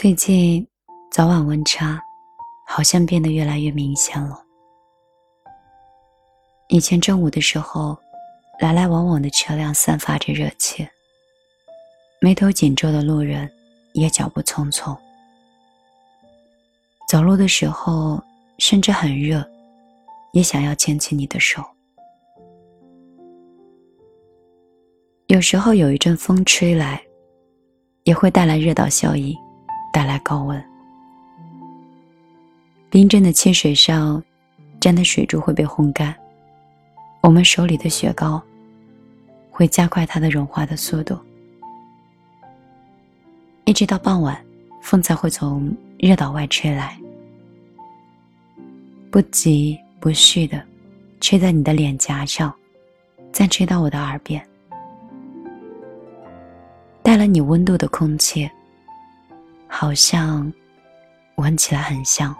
最近早晚温差好像变得越来越明显了。以前正午的时候，来来往往的车辆散发着热气，眉头紧皱的路人也脚步匆匆。走路的时候甚至很热，也想要牵起你的手。有时候有一阵风吹来，也会带来热岛效应。带来高温，冰镇的汽水上沾的水珠会被烘干，我们手里的雪糕会加快它的融化的速度，一直到傍晚，风才会从热岛外吹来，不急不徐的吹在你的脸颊上，再吹到我的耳边，带了你温度的空气。好像闻起来很香。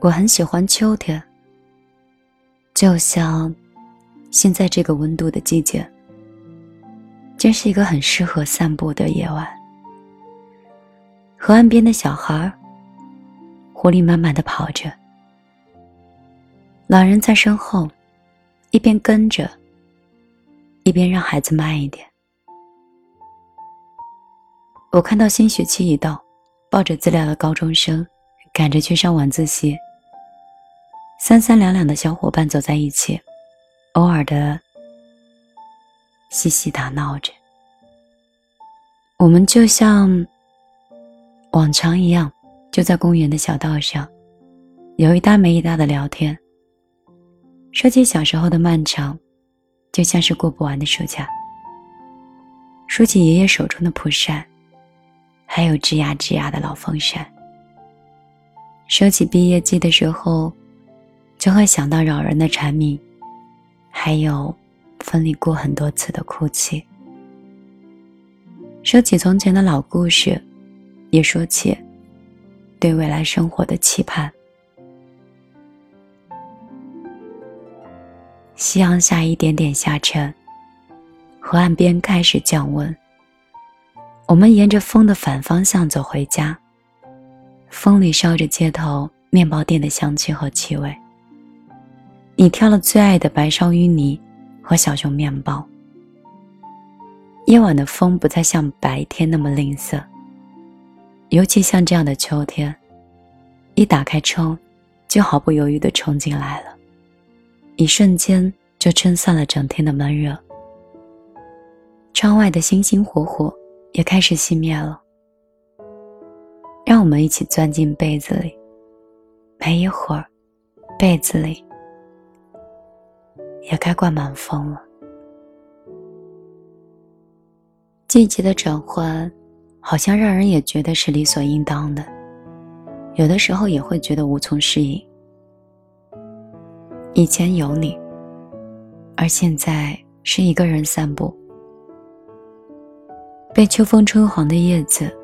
我很喜欢秋天，就像现在这个温度的季节，真是一个很适合散步的夜晚。河岸边的小孩儿，活力满满的跑着，老人在身后一边跟着，一边让孩子慢一点。我看到新学期一到，抱着资料的高中生赶着去上晚自习。三三两两的小伙伴走在一起，偶尔的嬉戏打闹着。我们就像往常一样，就在公园的小道上，有一搭没一搭的聊天。说起小时候的漫长，就像是过不完的暑假。说起爷爷手中的蒲扇。还有吱呀吱呀的老风扇。说起毕业季的时候，就会想到扰人的蝉鸣，还有分离过很多次的哭泣。说起从前的老故事，也说起对未来生活的期盼。夕阳下一点点下沉，河岸边开始降温。我们沿着风的反方向走回家，风里烧着街头面包店的香气和气味。你挑了最爱的白烧芋泥和小熊面包。夜晚的风不再像白天那么吝啬，尤其像这样的秋天，一打开窗，就毫不犹豫地冲进来了，一瞬间就撑散了整天的闷热。窗外的星星火火。也开始熄灭了。让我们一起钻进被子里。没一会儿，被子里也该灌满风了。季节的转换，好像让人也觉得是理所应当的，有的时候也会觉得无从适应。以前有你，而现在是一个人散步。被秋风吹黄的叶子，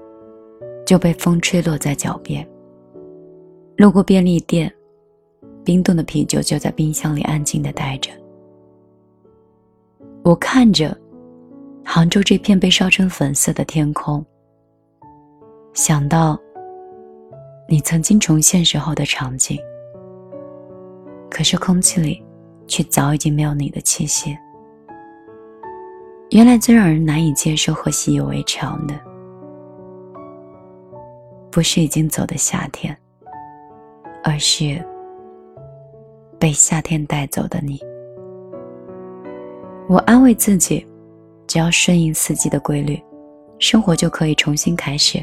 就被风吹落在脚边。路过便利店，冰冻的啤酒就在冰箱里安静的待着。我看着杭州这片被烧成粉色的天空，想到你曾经重现时候的场景，可是空气里却早已经没有你的气息。原来最让人难以接受和习以为常的，不是已经走的夏天，而是被夏天带走的你。我安慰自己，只要顺应四季的规律，生活就可以重新开始，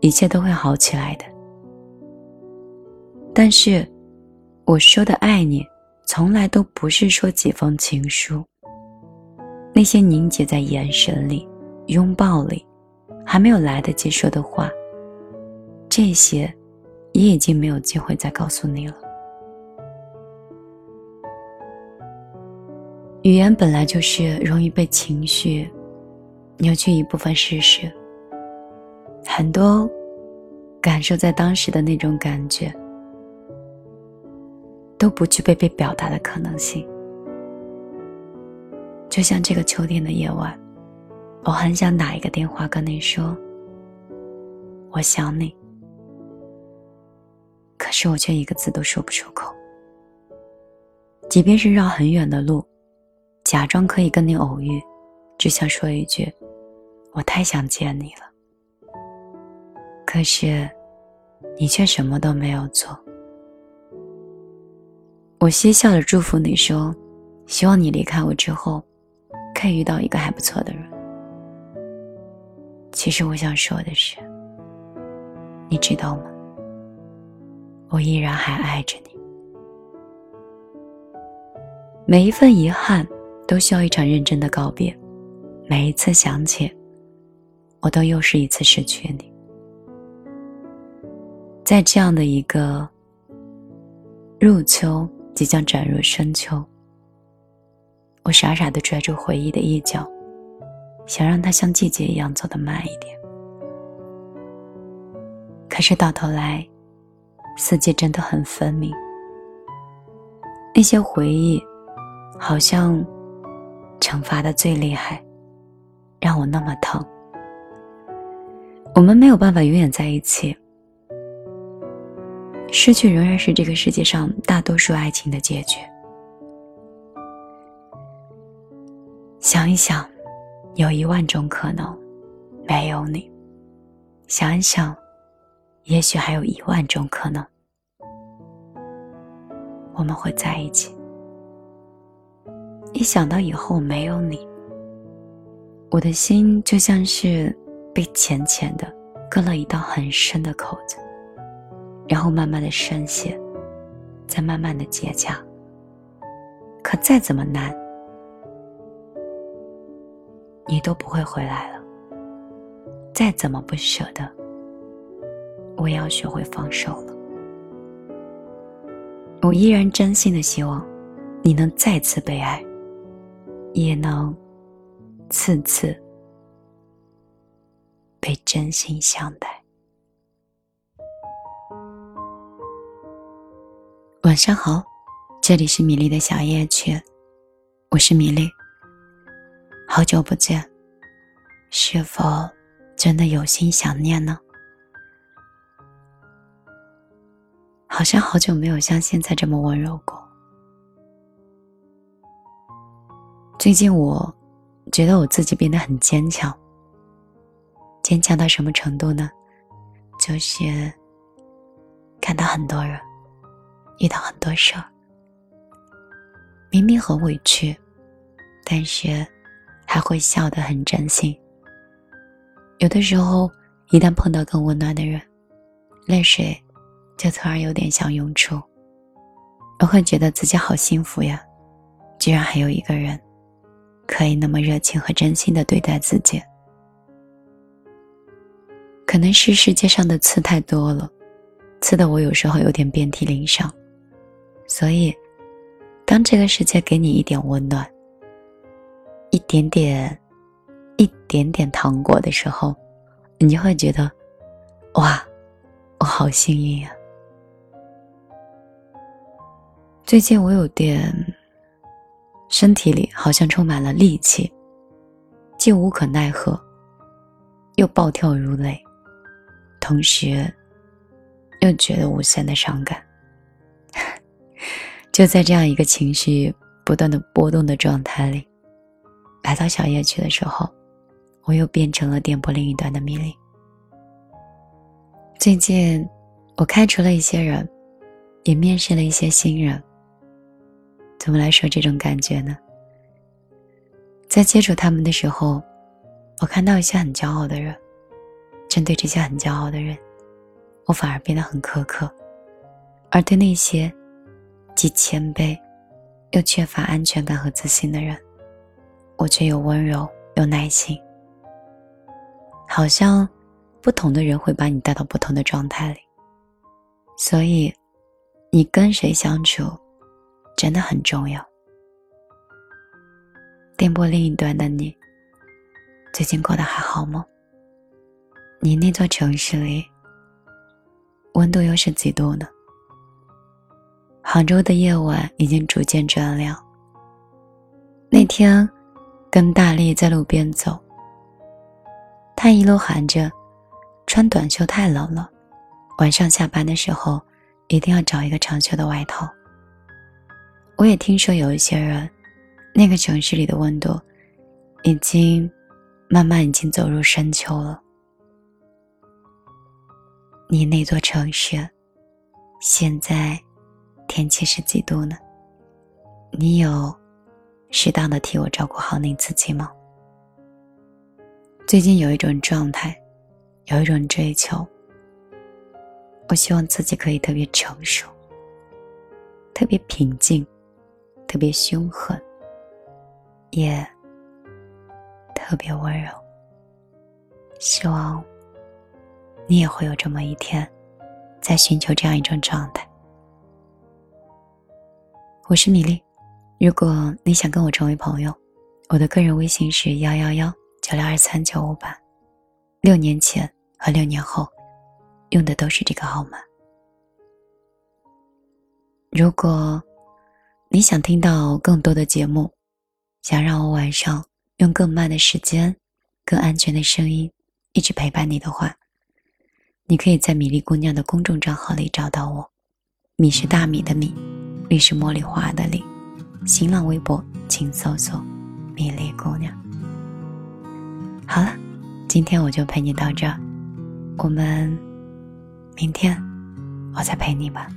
一切都会好起来的。但是，我说的爱你，从来都不是说几封情书。那些凝结在眼神里、拥抱里、还没有来得及说的话，这些也已经没有机会再告诉你了。语言本来就是容易被情绪扭曲一部分事实，很多感受在当时的那种感觉都不具备被表达的可能性。就像这个秋天的夜晚，我很想打一个电话跟你说“我想你”，可是我却一个字都说不出口。即便是绕很远的路，假装可以跟你偶遇，只想说一句“我太想见你了”，可是你却什么都没有做。我嬉笑着祝福你说：“希望你离开我之后。”可以遇到一个还不错的人。其实我想说的是，你知道吗？我依然还爱着你。每一份遗憾都需要一场认真的告别。每一次想起，我都又是一次失去你。在这样的一个入秋，即将转入深秋。我傻傻的拽住回忆的一角，想让它像季节一样走得慢一点。可是到头来，四季真的很分明。那些回忆，好像惩罚的最厉害，让我那么疼。我们没有办法永远在一起，失去仍然是这个世界上大多数爱情的结局。想一想，有一万种可能，没有你；想一想，也许还有一万种可能，我们会在一起。一想到以后没有你，我的心就像是被浅浅的割了一道很深的口子，然后慢慢的渗血，再慢慢的结痂。可再怎么难。你都不会回来了。再怎么不舍得，我也要学会放手了。我依然真心的希望，你能再次被爱，也能次次被真心相待。晚上好，这里是米粒的小夜曲，我是米粒。好久不见，是否真的有心想念呢？好像好久没有像现在这么温柔过。最近我觉得我自己变得很坚强，坚强到什么程度呢？就是看到很多人，遇到很多事儿，明明很委屈，但是。还会笑得很真心。有的时候，一旦碰到更温暖的人，泪水就突然有点想涌出。我会觉得自己好幸福呀，居然还有一个人，可以那么热情和真心的对待自己。可能是世界上的刺太多了，刺的我有时候有点遍体鳞伤。所以，当这个世界给你一点温暖。一点点，一点点糖果的时候，你就会觉得，哇，我好幸运呀！最近我有点，身体里好像充满了戾气，既无可奈何，又暴跳如雷，同时又觉得无限的伤感。就在这样一个情绪不断的波动的状态里。来到小夜曲的时候，我又变成了电波另一端的米粒。最近，我开除了一些人，也面试了一些新人。怎么来说这种感觉呢？在接触他们的时候，我看到一些很骄傲的人，针对这些很骄傲的人，我反而变得很苛刻；而对那些既谦卑又缺乏安全感和自信的人，我却又温柔又耐心。好像不同的人会把你带到不同的状态里，所以你跟谁相处真的很重要。电波另一端的你，最近过得还好吗？你那座城市里温度又是几度呢？杭州的夜晚已经逐渐转凉。那天跟大力在路边走。他一路喊着：“穿短袖太冷了，晚上下班的时候一定要找一个长袖的外套。”我也听说有一些人，那个城市里的温度已经慢慢已经走入深秋了。你那座城市现在天气是几度呢？你有适当的替我照顾好你自己吗？最近有一种状态，有一种追求。我希望自己可以特别成熟，特别平静，特别凶狠，也特别温柔。希望你也会有这么一天，在寻求这样一种状态。我是米粒，如果你想跟我成为朋友，我的个人微信是幺幺幺。九六二三九五八，六年前和六年后，用的都是这个号码。如果你想听到更多的节目，想让我晚上用更慢的时间、更安全的声音一直陪伴你的话，你可以在米粒姑娘的公众账号里找到我。米是大米的米，粒是茉莉花的粒。新浪微博请搜索“米粒姑娘”。好了，今天我就陪你到这儿，我们明天我再陪你吧。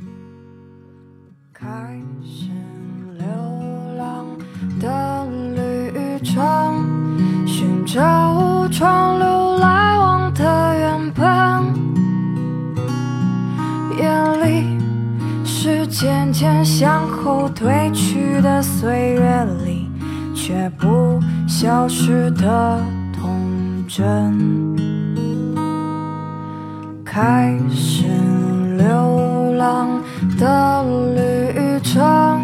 开始流浪的旅程，寻找川流渐渐向后退去的岁月里，却不消失的童。真开始流浪的旅程，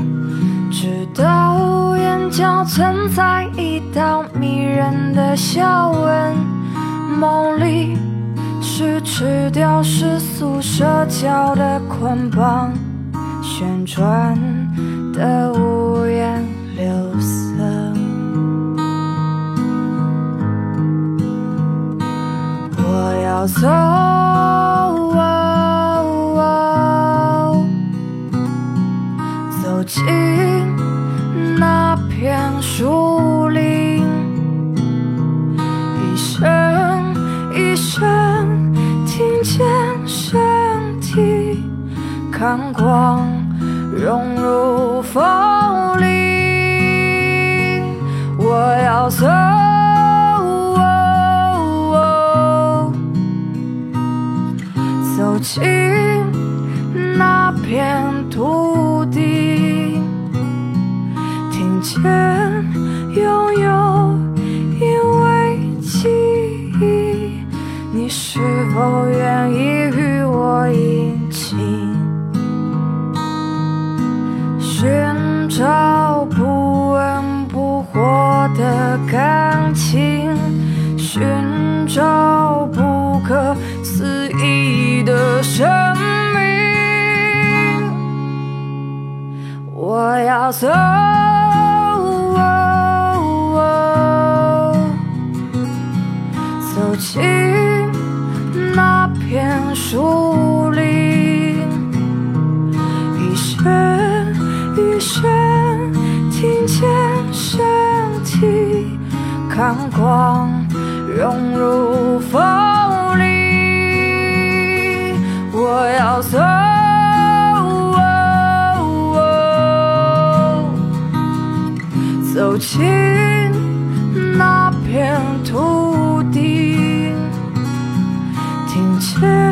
直到眼角存在一道迷人的笑纹。梦里是吃掉世俗社交的捆绑，旋转的屋檐。进那片土地，听见拥有，因为记忆，你是否愿意与我一起寻找不温不火的感情，寻找不可。我要走，走进那片树林，一声一声听见身体，看光融入风里。我要走，走进那片土地，听见